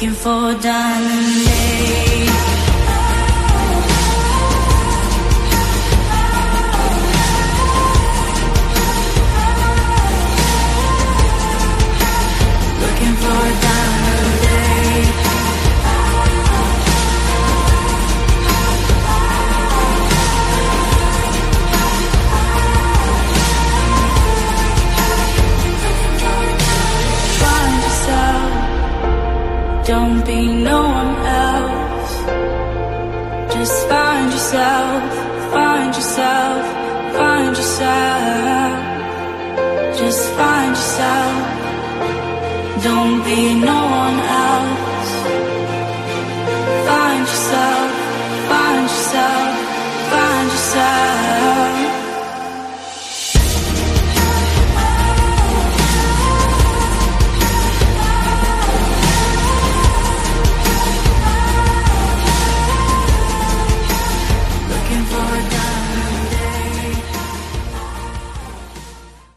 looking for diamond Don't be no one else. Just find yourself. Find yourself. Find yourself. Just find yourself. Don't be no one else.